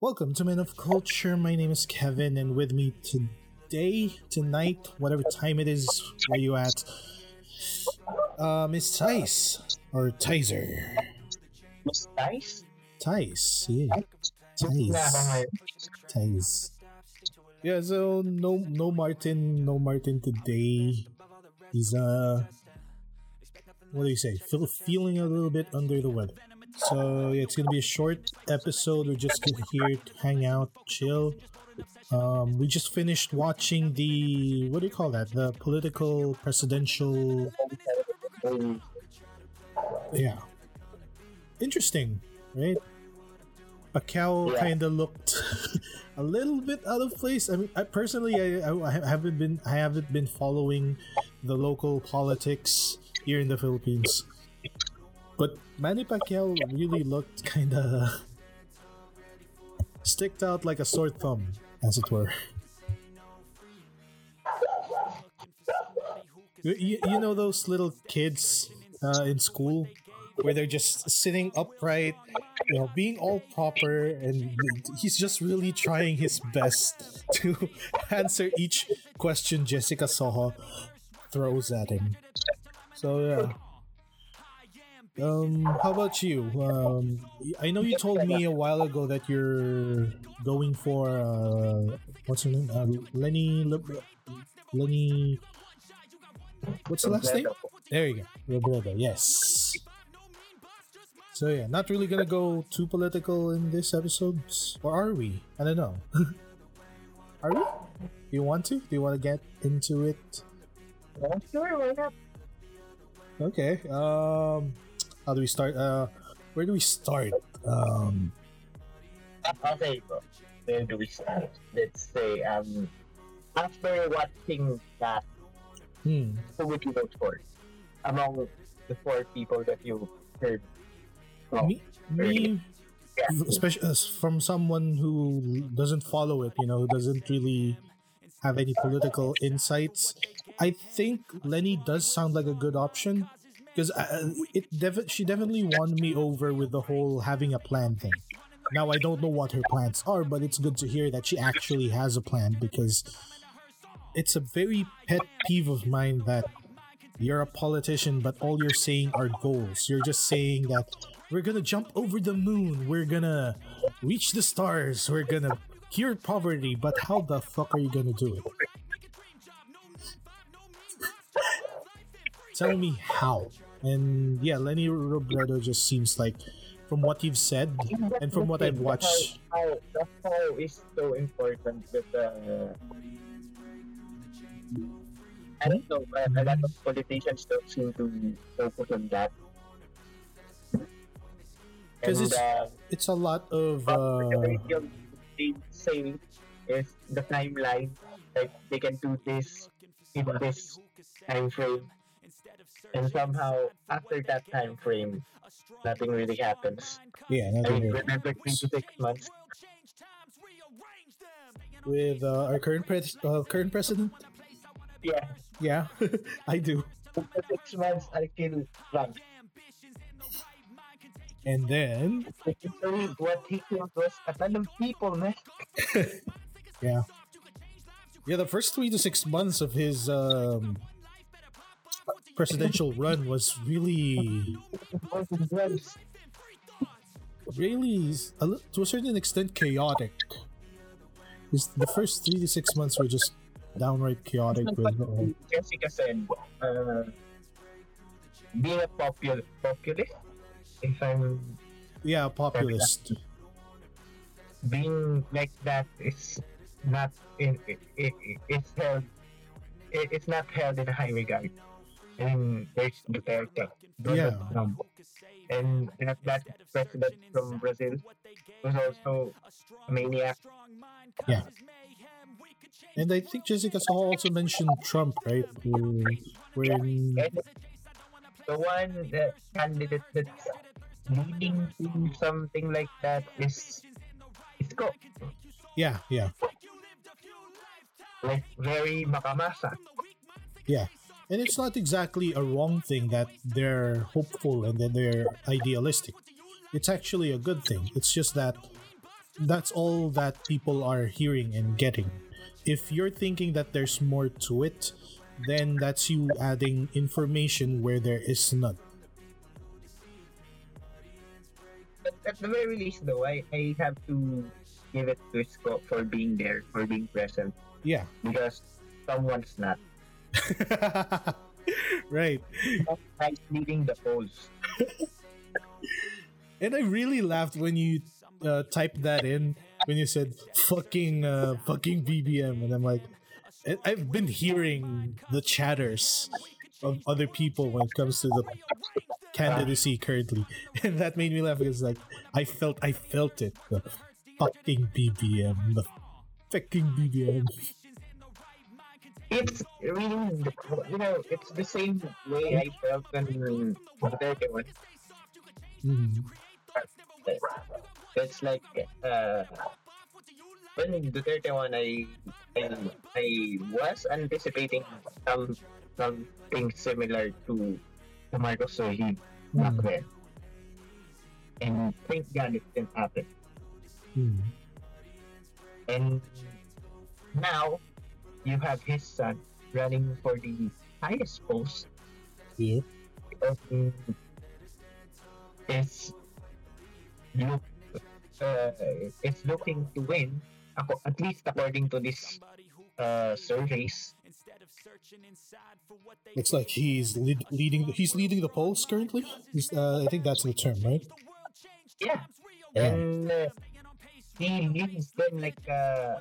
Welcome to Men of Culture. My name is Kevin, and with me today, tonight, whatever time it is, where you at, uh, Miss Tice or Tizer. Miss Tice? Tice, yeah. Tice. Tice. Yeah, so no no Martin, no Martin today. He's uh what do you say? Feel, feeling a little bit under the weather. So yeah, it's gonna be a short episode. We're just here to hang out, chill. Um, we just finished watching the what do you call that? The political presidential. Yeah, interesting, right? Pacquiao Yeah. kind of looked a little bit out of place. I mean, I personally, I, I, I haven't been, I haven't been following the local politics here in the Philippines. But Manny Pacquiao really looked kind of sticked out like a sore thumb, as it were. You, you, know those little kids uh, in school where they're just sitting upright, you know, being all proper, and he's just really trying his best to answer each question Jessica Soho throws at him. So yeah. Um, how about you? Um, I know you told me a while ago that you're going for uh, what's her name? Uh, Leni Le- Leni. What's the last name? There you go, Robredo. Yes. So yeah, not really gonna go too political in this episode, or are we? I don't know. are we? Do you want to? Do you want to get into it? Sure, why not? Okay. Um, how do we start? Uh, where do we start? Um, Okay, bro. Where do we start? Let's say, um, after watching that, hmm. who would you vote for? Among the four people that you heard from. Me, me, Yeah. especially as from someone who doesn't follow it, you know, who doesn't really have any political insights. I think Leni does sound like a good option because uh, uh, it def- she definitely won me over with the whole having a plan thing. Now I don't know what her plans are, but it's good to hear that she actually has a plan because it's a very pet peeve of mine that you're a politician, but all you're saying are goals. You're just saying that we're gonna jump over the moon, we're gonna reach the stars, we're gonna cure poverty, but how the fuck are you gonna do it? Tell me how. And yeah, Leni Robredo just seems like, from what you've said and from what I've watched, How, the how is so important with the. I don't know, uh, a lot of politicians don't seem to focus on that. Because it's- uh, it's a lot of uh, the way you- they say is the timeline. Like they can do this in this time frame, and somehow after that time frame, nothing really happens. yeah, I mean, really- remember three to six months? with uh, our current pres- uh, current president. Yeah, Yeah, I do. for six months I kill Trump. And then what he killed was a ton of people, man. Yeah. Yeah, the first three to six months of his um, presidential run was really, really, a to a certain extent, chaotic. 'Cause The first three to six months were just downright chaotic. With, uh, Jessica said, uh, being a popul populist, if I'm yeah, populist. being like that is not in it, it, it's held it, it's not held in a high regard. And there's Duterte, Donald Yeah. Trump, and that, that president from Brazil was also a maniac. Yeah. And I think Jessica Soho also mentioned Trump, right? Who, when, And the one the candidate that's leading to something like that is Isko. yeah, yeah, Like very makamasa. yeah. And it's not exactly a wrong thing that they're hopeful and that they're idealistic. It's actually a good thing. It's just that that's all that people are hearing and getting. If you're thinking that there's more to it, then that's you adding information where there is none. At, at the very least, though, I, I have to give it to Scott for being there, for being present, Yeah. because someone's not. right. Someone's leading the polls. And I really laughed when you uh, typed that in when you said fucking uh, fucking BBM, and I'm like, I've been hearing the chatters of other people when it comes to the candidacy currently, and that made me laugh because like I felt I felt it, the fucking BBM, the fucking BBM. It's really, you know, it's the same way I felt when Duterte was. Mhm. It's like, uh, when Duterte won, I, I, I was anticipating some something similar to the Marcos Sohib back Mhm. then. And thank God it didn't happen. Mhm. And now you have his son running for the highest post Yeah. um, is look uh, is looking to win ako, at least according to this uh, surveys Looks like he's lead, leading. He's leading the polls currently. He's, uh, I think that's the term, right? yeah Yeah. and uh, he leads them like uh,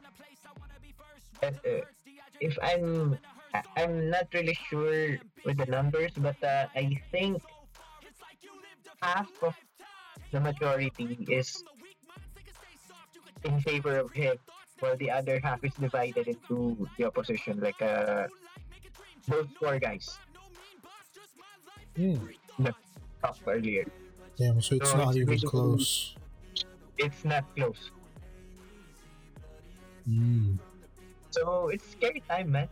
uh, uh, if I'm I'm not really sure with the numbers but uh, I think half of the majority is in favor of him while the other half is divided into the opposition like uh those four guys Hmm. talked earlier Damn, so it's So not it's even close. it's not close Mm. So it's scary time man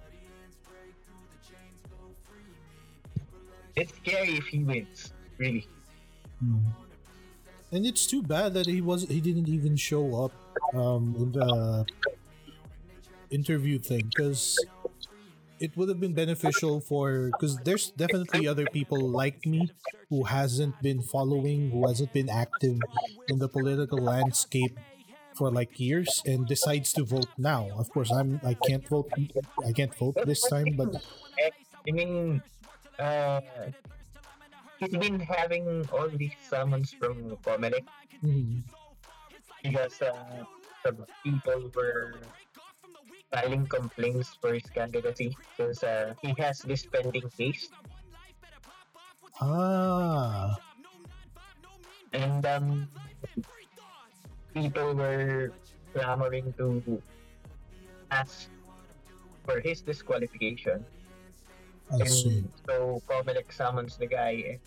it's scary if he wins really Mm. And it's too bad that he was he didn't even show up um, in the interview thing because it would have been beneficial for because there's definitely other people like me who hasn't been following who hasn't been active in the political landscape for like years and decides to vote now. Of course i'm i can't vote i can't vote this time but I mean, uh, he's been having all these summons from Comelec. Mm, because uh, some people were filing complaints for his candidacy because uh, he has this pending case. Ah. And um, people were clamoring to ask for his disqualification i see so Comelec summons the guy and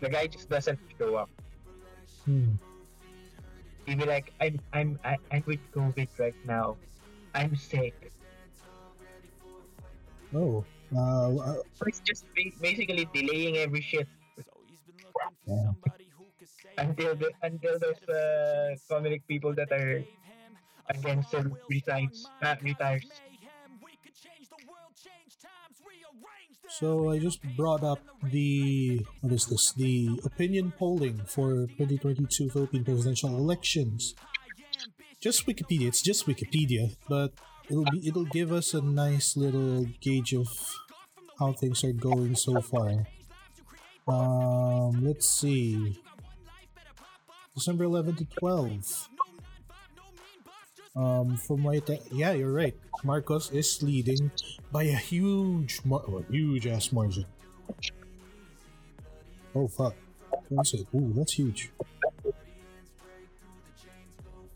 the guy just doesn't show up Hmm. he'd be like, I'm I'm I, I'm with COVID right now. I'm sick. oh uh, uh, it's just basically delaying every shit yeah. Until the until those uh, comic people that are against him resigns, uh, retires. So I just brought up the what is this? The opinion polling for 2022 Philippine presidential elections. Just Wikipedia. It's just Wikipedia, but it'll be it'll give us a nice little gauge of how things are going so far. Um, let's see. December 11 to 12. Um, from ta- yeah, you're right. Marcos is leading by a huge, mar- oh, huge ass margin. Oh fuck! What's it? Ooh, that's huge.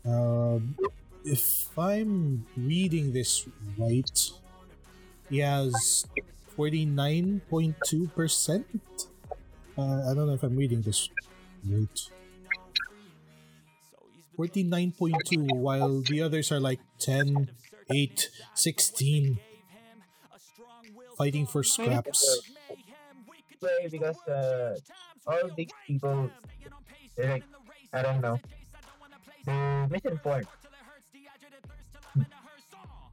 Um, if I'm reading this right, he has forty nine point two percent. Uh, I don't know if I'm reading this right. 49.2 while the others are like 10 8 16 fighting for scraps Why? Because uh, all these people, they're like, I don't know. They're misinformed.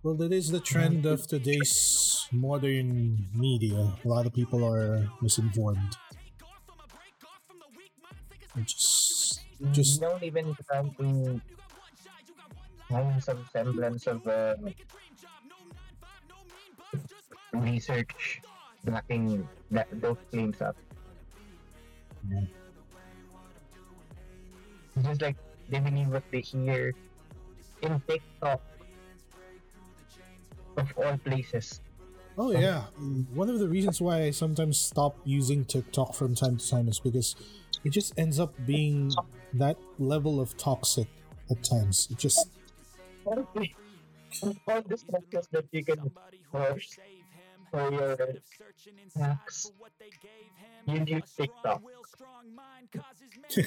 Well, that is the trend of today's modern media. A lot of people are misinformed. Just, just don't even try to have some semblance of uh, research backing that those claims up. It's just like they believe what they hear in TikTok of all places. Oh um, yeah, one of the reasons why I sometimes stop using TikTok from time to time is because it just ends up being that level of toxic at times. It just All the structures that you can force for your hacks, you use TikTok. I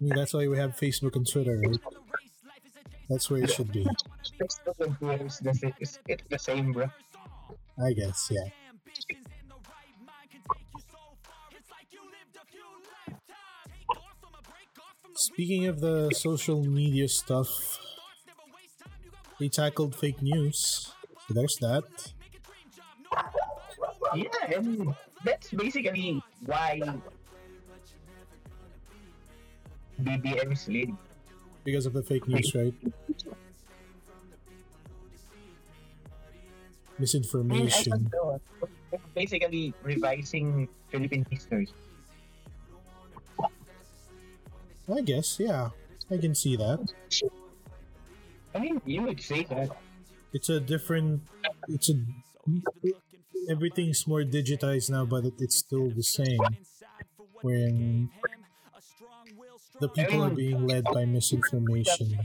mean, that's why we have Facebook and Twitter, right? That's where it should be. The same. It's, it's the same, bro. I guess, yeah. Speaking of the social media stuff, they tackled fake news. So there's that. Yeah, and that's basically why BBM is leading. Because of the fake news, right? Misinformation. basically revising Philippine history. I guess, yeah. I can see that. I mean, you would say that. It's a different. It's a. Everything's more digitized now, but it, it's still the same. When the people are being led by misinformation.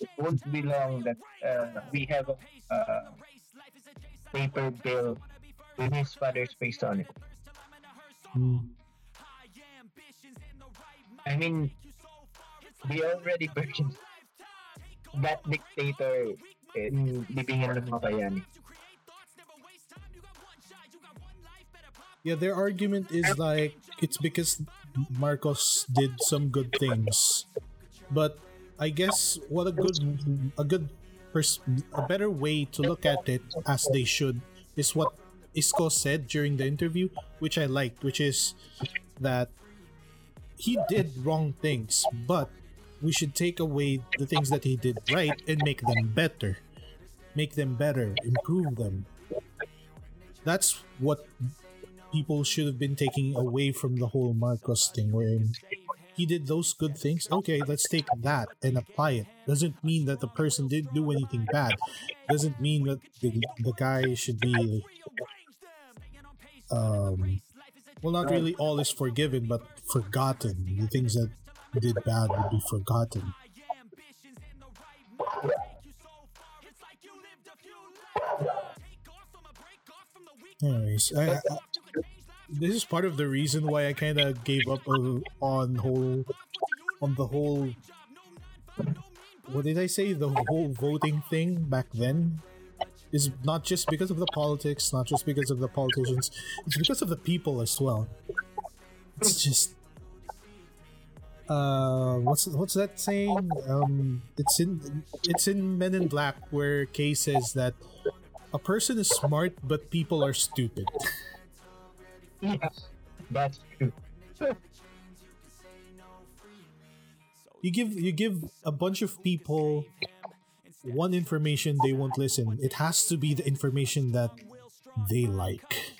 It won't be long that uh, we have a uh, paper bill with his father's face on it. Hmm. I mean, we already purchased that dictator in Libingan ng mga Bayani. Yeah, their argument is like it's because Marcos did some good things, but I guess what a good a good pers- a better way to look at it as they should is what Isko said during the interview, which I liked, which is that he did wrong things, but we should take away the things that he did right and make them better, make them better, improve them. That's what people should have been taking away from the whole Marcos thing, wherein he did those good things. Okay, let's take that and apply it. Doesn't mean that the person didn't do anything bad. Doesn't mean that the, the guy should be, um, well, not really all is forgiven, but forgotten. The things that did bad would be forgotten. Anyways, I, I, this is part of the reason why I kind of gave up on, whole on the whole. What did I say? The whole voting thing back then is not just because of the politics, not just because of the politicians. It's because of the people as well. It's just. Uh, what's what's that saying? Um, it's in it's in Men in Black where Kay says that a person is smart but people are stupid. Yeah, that's true. you give you give a bunch of people one information they won't listen it has to be the information that they like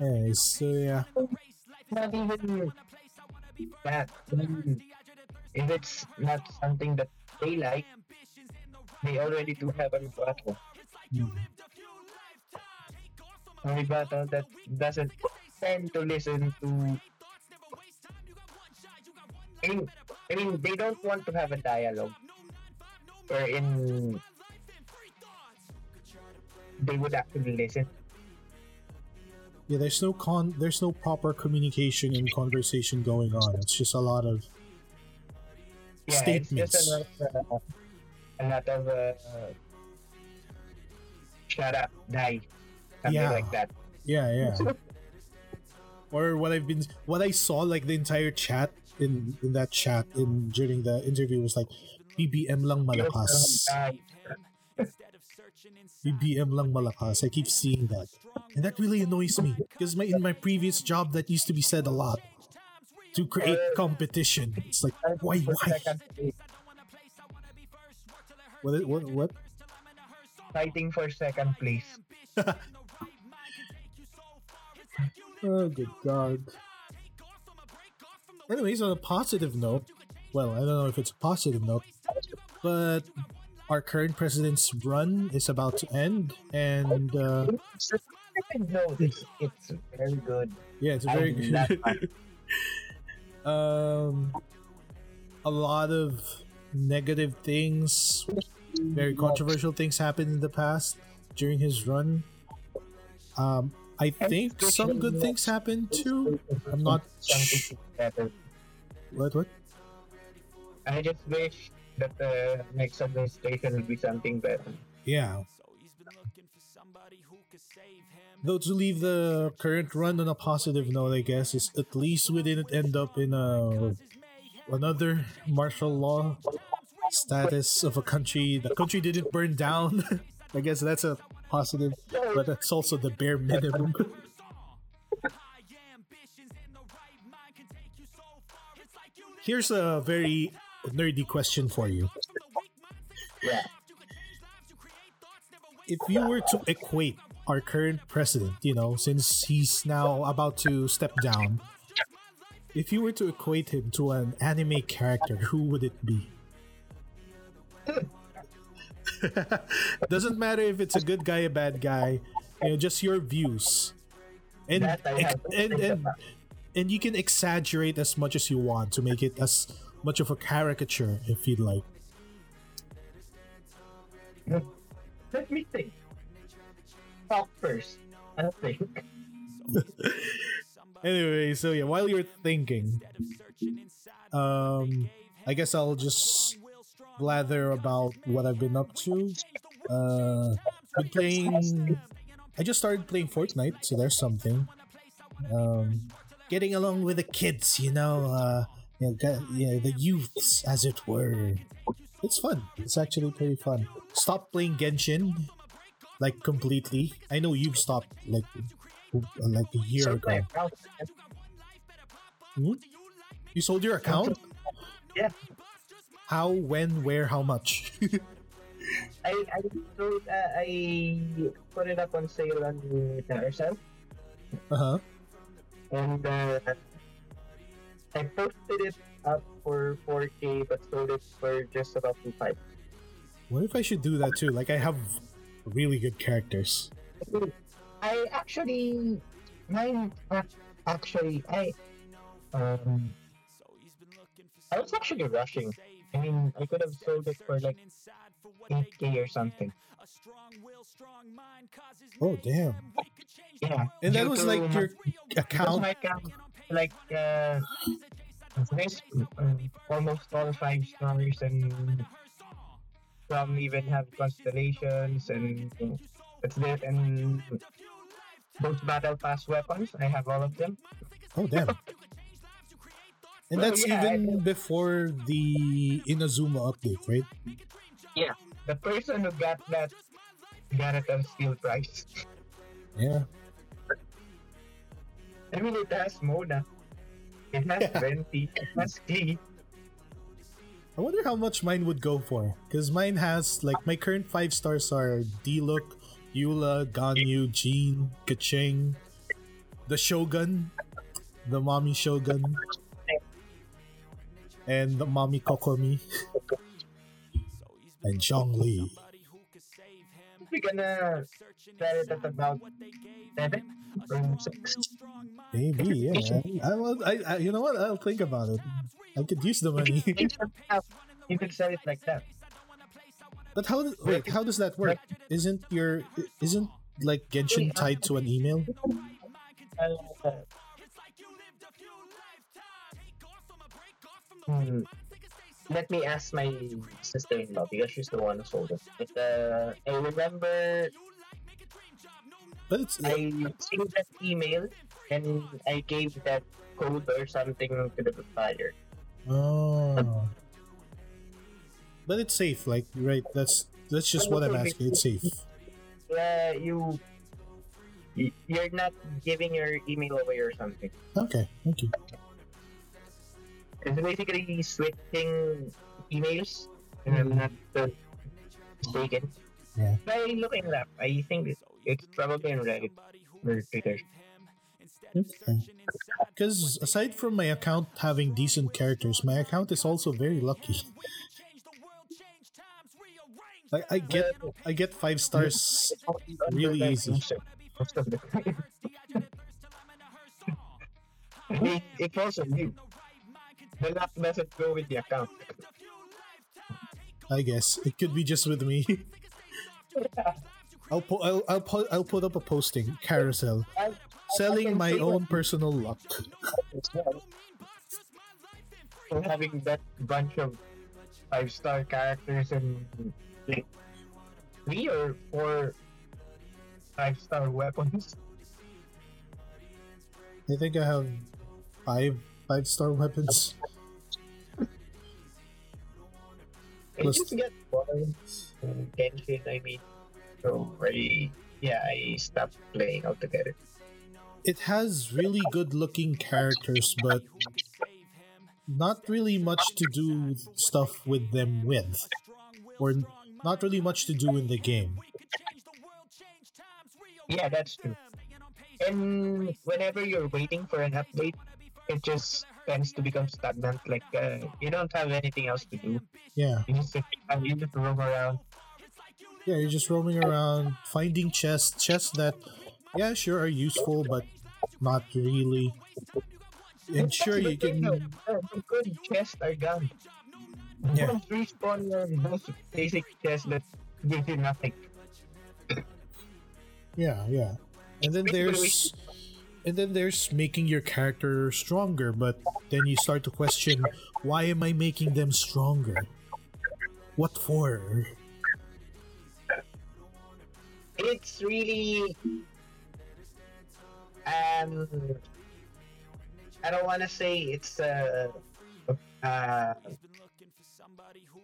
Anyways, so yeah Not even that. If it's not something that they like, they already do have a rebuttal. Hmm. A rebuttal that doesn't tend to listen to. I mean, I mean, they don't want to have a dialogue wherein they would actually listen. yeah there's no con there's no proper communication and conversation going on it's just a lot of Yeah, statements it's just a lot of, uh, a lot of uh, shut up, die, something Yeah. like that. yeah yeah or what I've been, what I saw, like the entire chat in in that chat in during the interview was like, BBM lang malakas. BBM lang malakas. I keep seeing that, and that really annoys me because my in my previous job that used to be said a lot to create uh, competition. It's like why why what what what Fighting for second place. Oh, good God. Anyways, on a positive note, well, I don't know if it's a positive note, but our current president's run is about to end, and uh, no, it's, it's very good. yeah, it's very good. um, a lot of negative things, very controversial things happened in the past during his run. Um, I think some good things happened too. I'm not sh- What? What? I just wish that the next administration would be something better. Yeah. Though to leave the current run on a positive note, I guess is at least we didn't end up in a another martial law status of a country. The country didn't burn down. I guess that's a positive, but that's also the bare minimum. Here's a very nerdy question for you. Yeah. if you were to equate our current president, you know, since he's now about to step down, if you were to equate him to an anime character, who would it be? Doesn't matter if it's a good guy, a bad guy, you know, just your views. And That I have to and and, and you can exaggerate as much as you want to make it as much of a caricature if you'd like. Let me think. Talk first. I think. Anyway, so yeah, while you're thinking, um, I guess I'll just blather about what I've been up to. Uh, been playing. I just started playing Fortnite, so there's something. Um, getting along with the kids, you know, uh, you know, ga- yeah, the youths, as it were. It's fun. It's actually pretty fun. Stop playing Genshin, like completely. I know you've stopped like like a year ago. Hmm? You sold your account? Yeah. How, when, where, how much? I I wrote, uh, I put it up on sale on the Carousell, uh huh. and uh, I posted it up for 4K, but sold it for just about 2.5. What if I should do that too? Like I have really good characters. I actually, mine actually, I, um, I was actually rushing. I mean, I could have sold it for like 8k or something. Oh damn! Yeah. And that was like your account. my account, like, uh, this, um, almost all five stars and some even have constellations and that's it. And both battle pass weapons, I have all of them. Oh damn! And that's yeah, even before the Inazuma update, right? Yeah, the person who got that got it at steal price. Yeah. I mean, it has Mona. It has Yeah. Venti. It has Klee. I wonder how much mine would go for. Because mine has like my current five stars are Diluc, Eula, Ganyu, Jean, Keqing, the Shogun, the Mommy Shogun, and the Mommy Kokomi, and Zhongli. We're gonna set it at about seven or six. Maybe, yeah. I, will, I, I, you know what? I'll think about it. I could use the money. you could sell it like that. but how? Wait, how does that work? Isn't your isn't like Genshin tied to an email? Uh, hmm. Let me ask my sister-in-law because she's the one who sold it. But, uh, I remember But it's I sent that email and I gave that code or something to the buyer. oh. But it's safe, like right. That's that's just what I'm asking. It's safe. Uh, you you're not giving your email away or something. Okay, thank you. It's basically switching emails, if I'm not uh, mistaken. Yeah. By looking it up, I think it's, it's probably on Reddit or Twitter. Okay. Because aside from my account having decent characters, my account is also very lucky. Like I get I get five stars really easy. Most of the time. it, it's also you. The luck doesn't go with the account. I guess it could be just with me. I'll put I'll I'll put I'll put up a posting Carousell selling my own personal luck. Having that bunch of five star characters and like three or four five star weapons. I think I have five five star weapons. I just get bored in Genshin, I mean. So I yeah, I stopped playing altogether. It has really good looking characters, but not really much to do stuff with them with. Or not really much to do in the game. Yeah, that's true. And whenever you're waiting for an update, it just tends to become stagnant. Like uh, you don't have anything else to do. Yeah. You just you just roam around. Yeah, you're just roaming around, finding chests, chests that, yeah, sure, are useful, but not really. And sure, you can. The good chests are gone. Yeah. Don't respawn your those basic chests that give you nothing. Yeah, yeah. And then there's. And then there's making your character stronger, but then you start to question why am I making them stronger? What for? It's really um I don't want to say it's a uh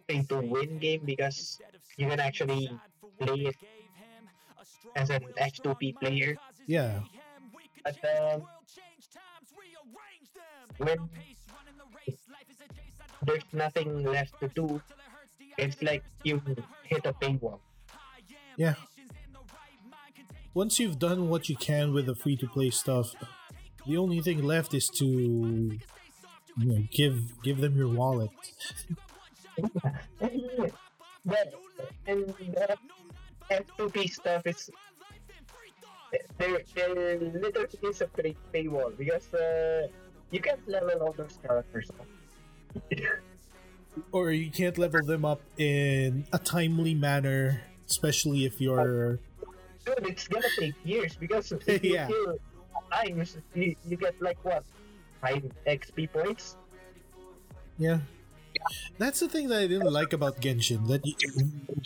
pay to win game because you can actually play it as an F2P player. Yeah, But when there's nothing left to do, it's like you hit a paywall. yeah. Once you've done what you can with the free to play stuff, the only thing left is to you know, give give them your wallet. but and uh, the F2P stuff is there there literally is a pay paywall because uh, you can't level all those characters up. or you can't level them up in a timely manner, especially if you're Dude, it's gonna take years because if you Yeah. kill times you, you get like what five XP points. yeah. That's the thing that I didn't like about Genshin. That y-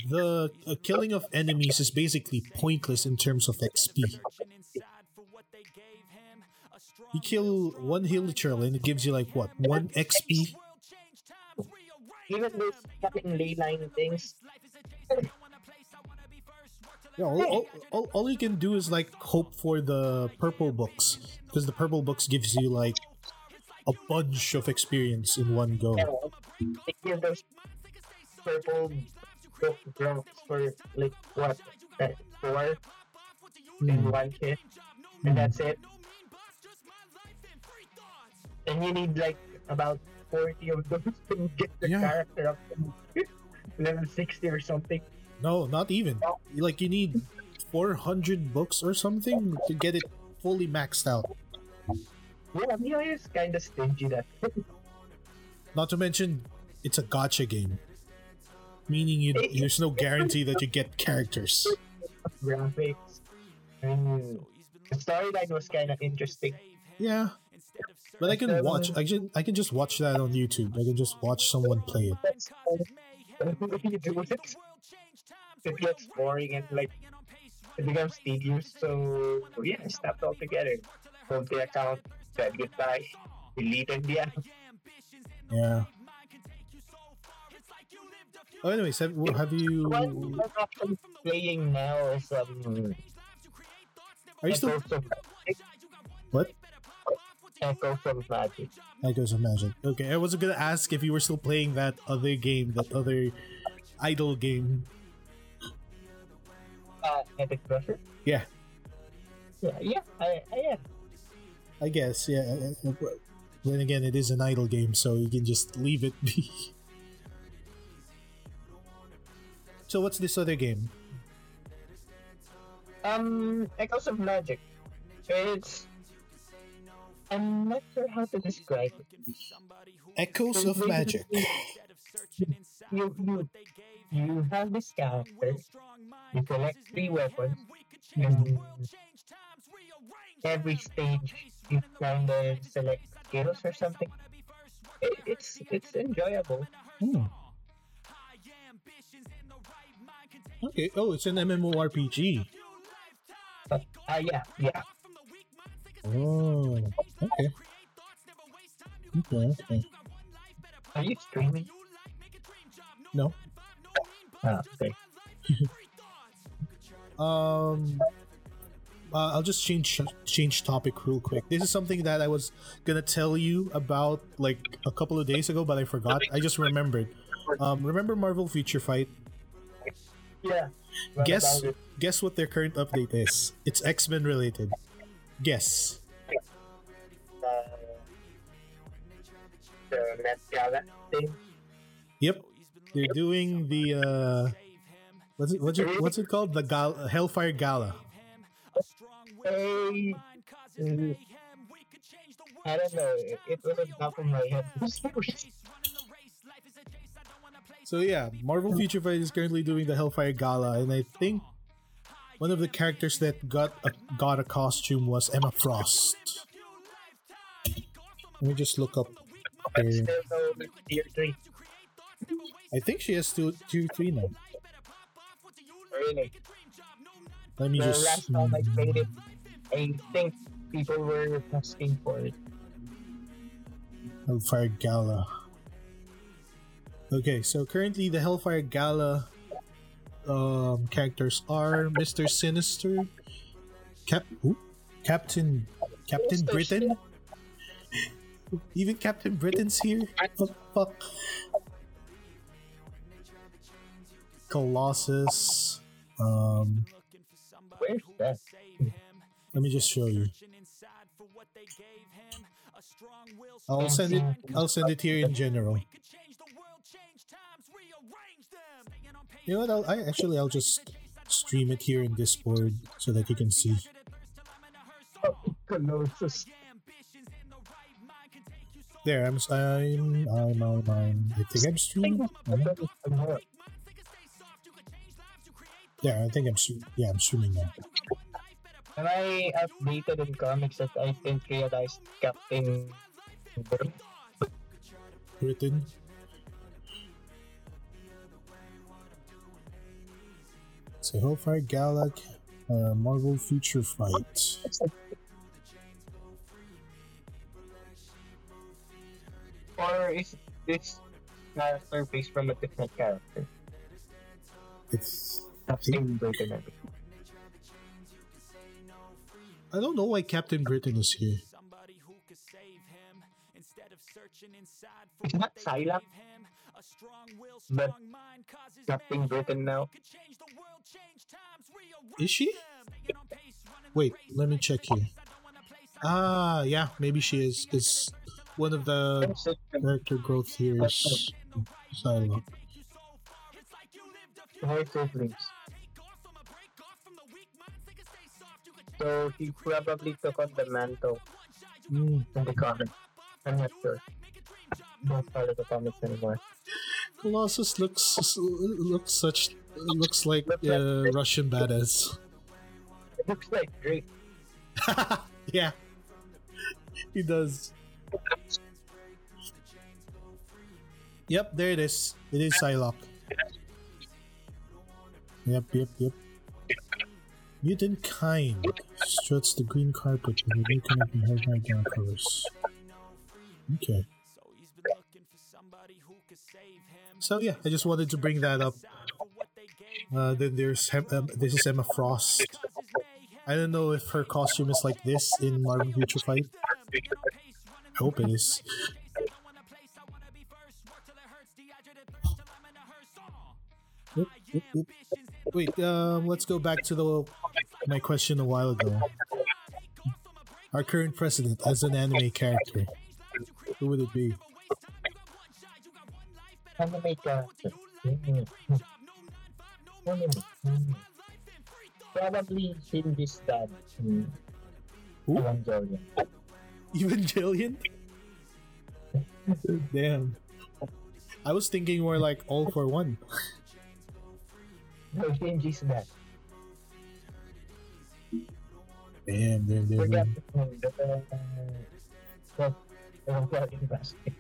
the uh, killing of enemies is basically pointless in terms of XP. You kill one Hilichurl and it gives you like what one XP. Even those fucking ley line things. Yeah, all, all, all, all you can do is like hope for the purple books because the purple books gives you like a bunch of experience in one go. Give those purple book drops for like what uh, four in Hmm. one hit, and that's it. And you need like about forty of those to get the Yeah. character up to level sixty or something. No, not even. Like you need 400 books or something to get it fully maxed out. Yeah, miHoYo is kind of stingy that Not to mention, it's a gacha game, meaning you, there's no guarantee that you get characters. graphics. And the storyline was kind of interesting. Yeah, but I can watch. I can I can just watch that on YouTube. I can just watch someone play it. That's the way you do it. It gets boring and like it becomes tedious. So yeah, I stopped altogether. Moved the account, said goodbye, deleted the app. Yeah. Oh, anyways, have, have you? Playing now is um. Are you still Echoes of Magic. what? Echoes of Magic. Echoes of Magic. Okay, I wasn't gonna ask if you were still playing that other game, that other idol game. Uh, Epic Crusher. Yeah, Yeah, yeah, I, I am. I guess. Yeah. uh, uh, but Then again, it is an idle game, so you can just leave it be. So what's this other game? Um, Echoes of Magic. It's. I'm not sure how to describe it. Echoes of Magic. You, you, you have this character. You collect three weapons. And every stage, you kind of select skills or something. It, it's it's enjoyable. Hmm. Okay. Oh, it's an MMORPG. But uh, yeah, yeah. Oh. Okay. Okay. Okay. Are you streaming? No. Ah, okay. Um. Uh, I'll just change change topic real quick. This is something that I was gonna tell you about like a couple of days ago, but I forgot. I just remembered. Um, remember Marvel Future Fight? Yeah. Guess guess what their current update is? It's X Men related. Guess. Uh, the Met Gala thing. Yep. They're doing the uh, what's it what's it what's it called? The Gal- Hellfire Gala. Mm, I don't know. It, it was on top of my head. So yeah, Marvel Future Fight is currently doing the Hellfire Gala, and I think one of the characters that got a, got a costume was Emma Frost. Let me just look up. Her- still no tier three. I think she has two, two, three now. Really. Let me The just. last time I played it, I think people were asking for it. Hellfire Gala. Okay, so currently the Hellfire Gala um, characters are Mr. Sinister, Cap, ooh, Captain, Captain Mr. Britain. Even Captain Britain's here. What the fuck? Colossus. Um, Where's that? Let me just show you. I'll send it. I'll send it here in general. You know what? I'll, I actually I'll just stream it here in Discord so that you can see. Oh, Colossus. There, I'm. s- I'm. I'm. I'm. I'm I think I'm streaming. There, I think I'm. stre- Yeah, I'm streaming now. When I updated in comics that I didn't realize Captain Britain. So Hellfire Gala, uh, Marvel Future Fight. or is this character based from a different character? It's. Captain Britain. I think. I don't know why Captain Britain is here. It's not Psylocke, but Captain Britain now. Is she? Wait, let me check here. Ah, yeah, maybe she is. Because one of the character growth here is Psylocke. Her siblings. So he probably took on the mantle Hmm. in the comics. I'm not sure. Don't follow the comics anymore. Colossus looks looks such looks like a Russian badass. It looks like Drake. yeah, he does. Yep, there it is. It is Psylocke. Yep, yep, yep. Mutant kind struts the green carpet with a reconnecting headline down colors. Okay. So yeah, I just wanted to bring that up. Uh, then there's Hem- um, this is Emma Frost. I don't know if her costume is like this in Marvel Future Fight. I hope it is. Oop, oop, oop. Wait, um, let's go back to the my question a while ago. Our current president as an anime character, who would it be? Anime character. Probably Shinji's dad. Mm. Who? Evangelion. Evangelion? Damn. I was thinking more like all for one. No, Shinji's dad. Damn, damn, damn. Forgot damn. the name. but, uh, but, Evangelion basket.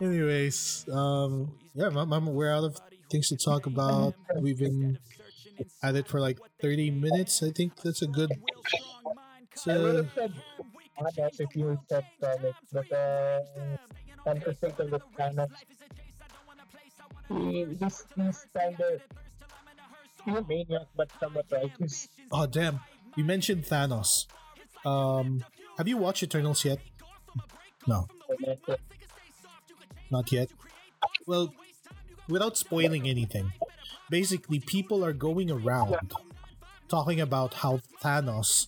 Anyways, um, yeah, we're out of things to talk about. We've been at it for like 30 minutes. I think that's a good. It's I would have said if you said but uh, come to think of kind of maniac, but somewhat righteous. oh, damn. We mentioned Thanos. Um, have you watched Eternals yet? No, not yet. Well, without spoiling anything, basically, people are going around talking about how Thanos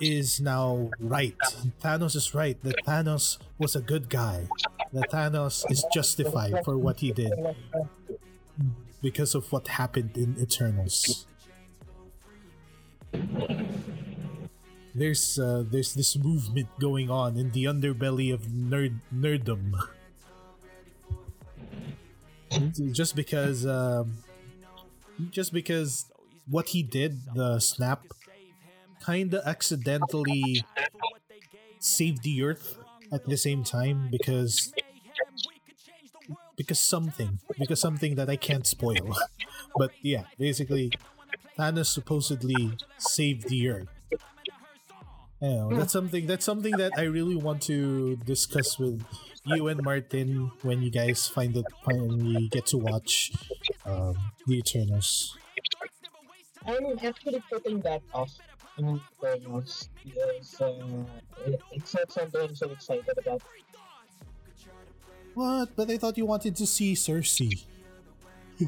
is now right. Thanos is right. That Thanos was a good guy. That Thanos is justified for what he did because of what happened in Eternals. There's uh, there's this movement going on in the underbelly of nerd nerddom. just because um, just because what he did, the snap, kinda accidentally saved the earth at the same time because because something because something that I can't spoil. but yeah, basically Thanos supposedly saved the earth. You know, that's something that's something that I really want to discuss with you and Martin when you guys find it finally get to watch um, the Eternals. I'm actually putting that off in Thanos because uh, it, it's not something I'm so excited about. What? But I thought you wanted to see Sersi.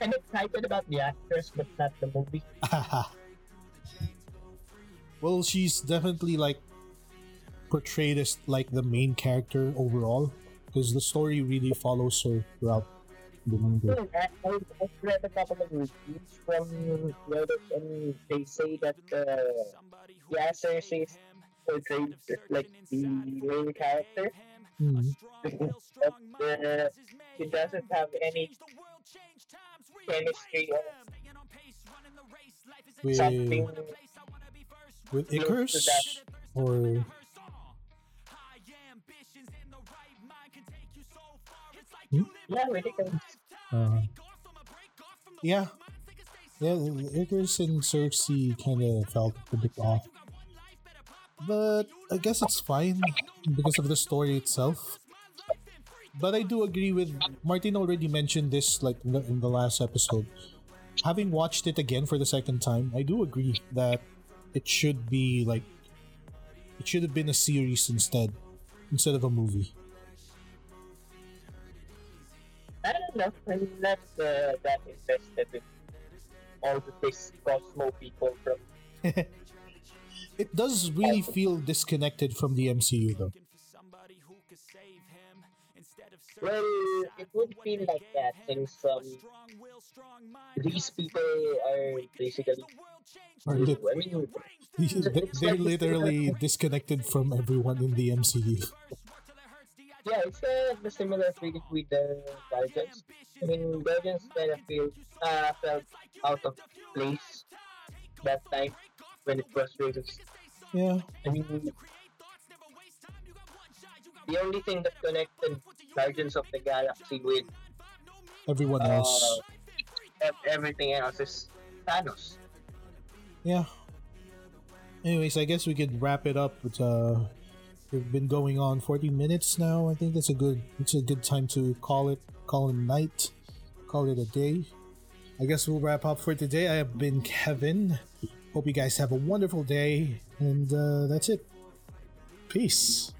I'm excited about the actress, but not the movie. well, she's definitely like portrayed as like the main character overall because the story really follows her throughout the movie. I, I've read a couple of reviews from Reddit, and they say that uh, yeah, Sersi is portrayed as like the main character, Mhm. but uh, she doesn't have any chemistry or something. With, with Ikaris? that. or Yeah, really can. uh, yeah, yeah, Ikaris and Sersi kind of felt a bit off, but I guess it's fine because of the story itself. But I do agree with Martin. Already mentioned this like in the, in the last episode. Having watched it again for the second time, I do agree that it should be like it should have been a series instead instead of a movie. I don't know. I'm not uh, that interested in all this Cosmo people from. It does really feel disconnected from the MCU though. Well, it would feel like that since um, these people are basically. Or lit- I mean, they- they're literally disconnected from everyone in the MCU. yeah, it's the similar feeling with the Guardians. I mean, Guardians kind of feel uh, felt out of place that time when it released. Yeah, I mean, the only thing that connected Guardians of the Galaxy with everyone uh, else. everything else is Thanos. Yeah. Anyways, I guess we could wrap it up. It's, uh, we've been going on 40 minutes now. I think that's a good. It's a good time to call it call it a night, call it a day. I guess we'll wrap up for today. I have been Kevin. Hope you guys have a wonderful day, and uh, that's it. Peace.